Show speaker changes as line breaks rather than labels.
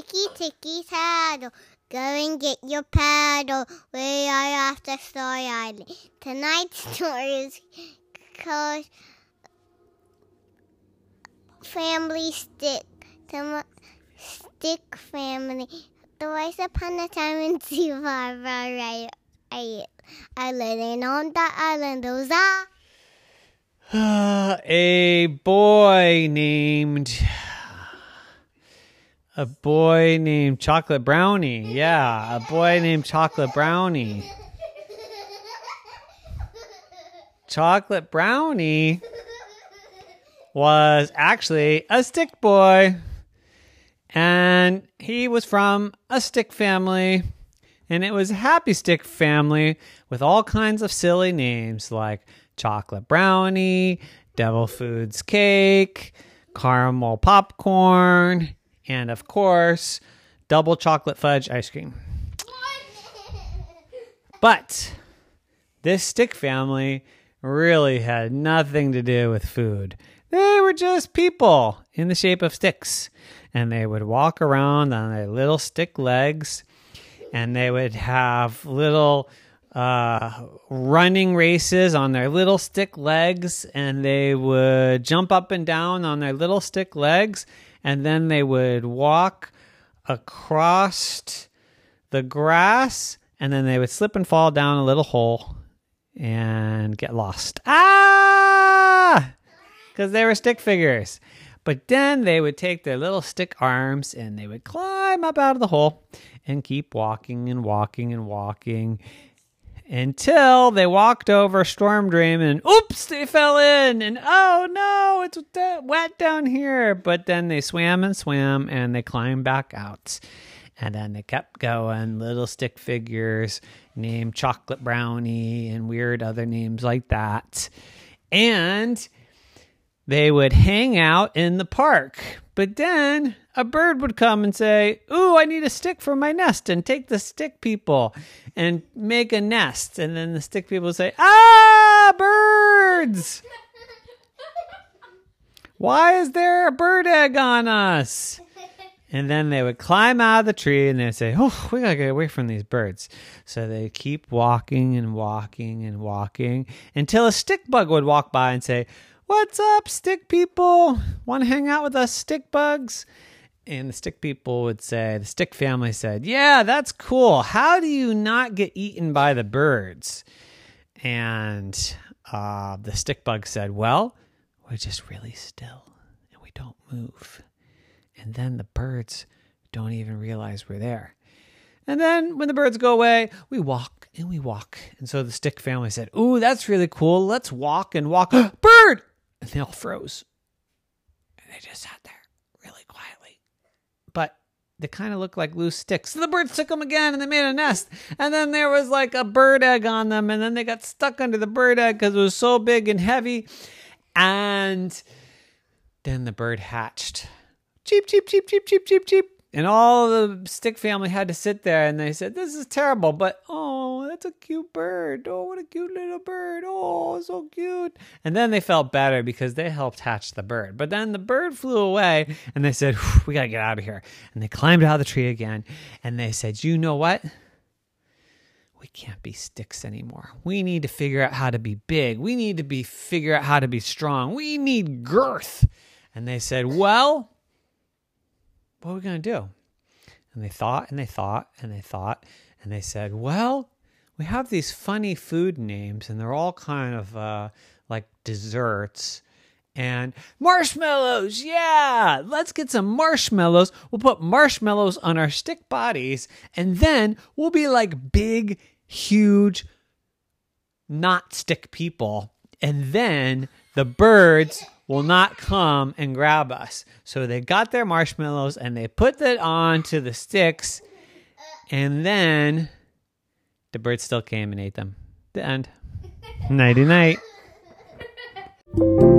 Ticky ticky taddle, go and get your paddle. We are off to Story Island. Tonight's story is called Family Stick. The Stick Family. The Once Upon a Time in Zimbabwe, right? Island, and on that island, those
are a boy named a boy named Chocolate Brownie. Yeah, a boy named Chocolate Brownie. Chocolate Brownie was actually a stick boy. And he was from a stick family. And it was a happy stick family with all kinds of silly names like Chocolate Brownie, Devil Foods Cake, Caramel Popcorn, and of course, double chocolate fudge ice cream. But this stick family really had nothing to do with food. They were just people in the shape of sticks. And they would walk around on their little stick legs. And they would have little uh, running races on their little stick legs. And they would jump up and down on their little stick legs and then they would walk across the grass and then they would slip and fall down a little hole and get lost. Ah! Because they were stick figures. But then they would take their little stick arms and they would climb up out of the hole and keep walking and walking and walking until they walked over Storm Drain and oops, they fell in and oh no, it's wet down here. But then they swam and swam and they climbed back out. And then they kept going, little stick figures named Chocolate Brownie and weird other names like that. And they would hang out in the park. But then a bird would come and say, Ooh, I need a stick for my nest, and take the stick people and make a nest. And then the stick people would say, Ah, birds! Why is there a bird egg on us? And then they would climb out of the tree and they'd say, Oh, we gotta get away from these birds. So they keep walking and walking and walking until a stick bug would walk by and say, What's up, stick people? Want to hang out with us, stick bugs? And the stick people would say, The stick family said, Yeah, that's cool. How do you not get eaten by the birds? And uh, the stick bug said, Well, we're just really still and we don't move and then the birds don't even realize we're there. And then when the birds go away, we walk and we walk. And so the stick family said, Ooh, that's really cool. Let's walk and walk. Bird! And they all froze. And they just sat there really quietly. But they kind of looked like loose sticks. So the birds took them again and they made a nest. And then there was like a bird egg on them. And then they got stuck under the bird egg because it was so big and heavy. And then the bird hatched cheap, cheap, cheap, cheap, cheap, cheap, cheap. And all the stick family had to sit there and they said, This is terrible, but oh, that's a cute bird. Oh, what a cute little bird. Oh, so cute. And then they felt better because they helped hatch the bird. But then the bird flew away and they said, We got to get out of here. And they climbed out of the tree again and they said, You know what? We can't be sticks anymore. We need to figure out how to be big. We need to be figure out how to be strong. We need girth. And they said, Well, what are we going to do? And they thought and they thought and they thought and they said, well, we have these funny food names and they're all kind of uh, like desserts and marshmallows. Yeah, let's get some marshmallows. We'll put marshmallows on our stick bodies and then we'll be like big, huge, not stick people. And then the birds will not come and grab us. So they got their marshmallows and they put that onto the sticks, and then the birds still came and ate them. The end. Nighty night.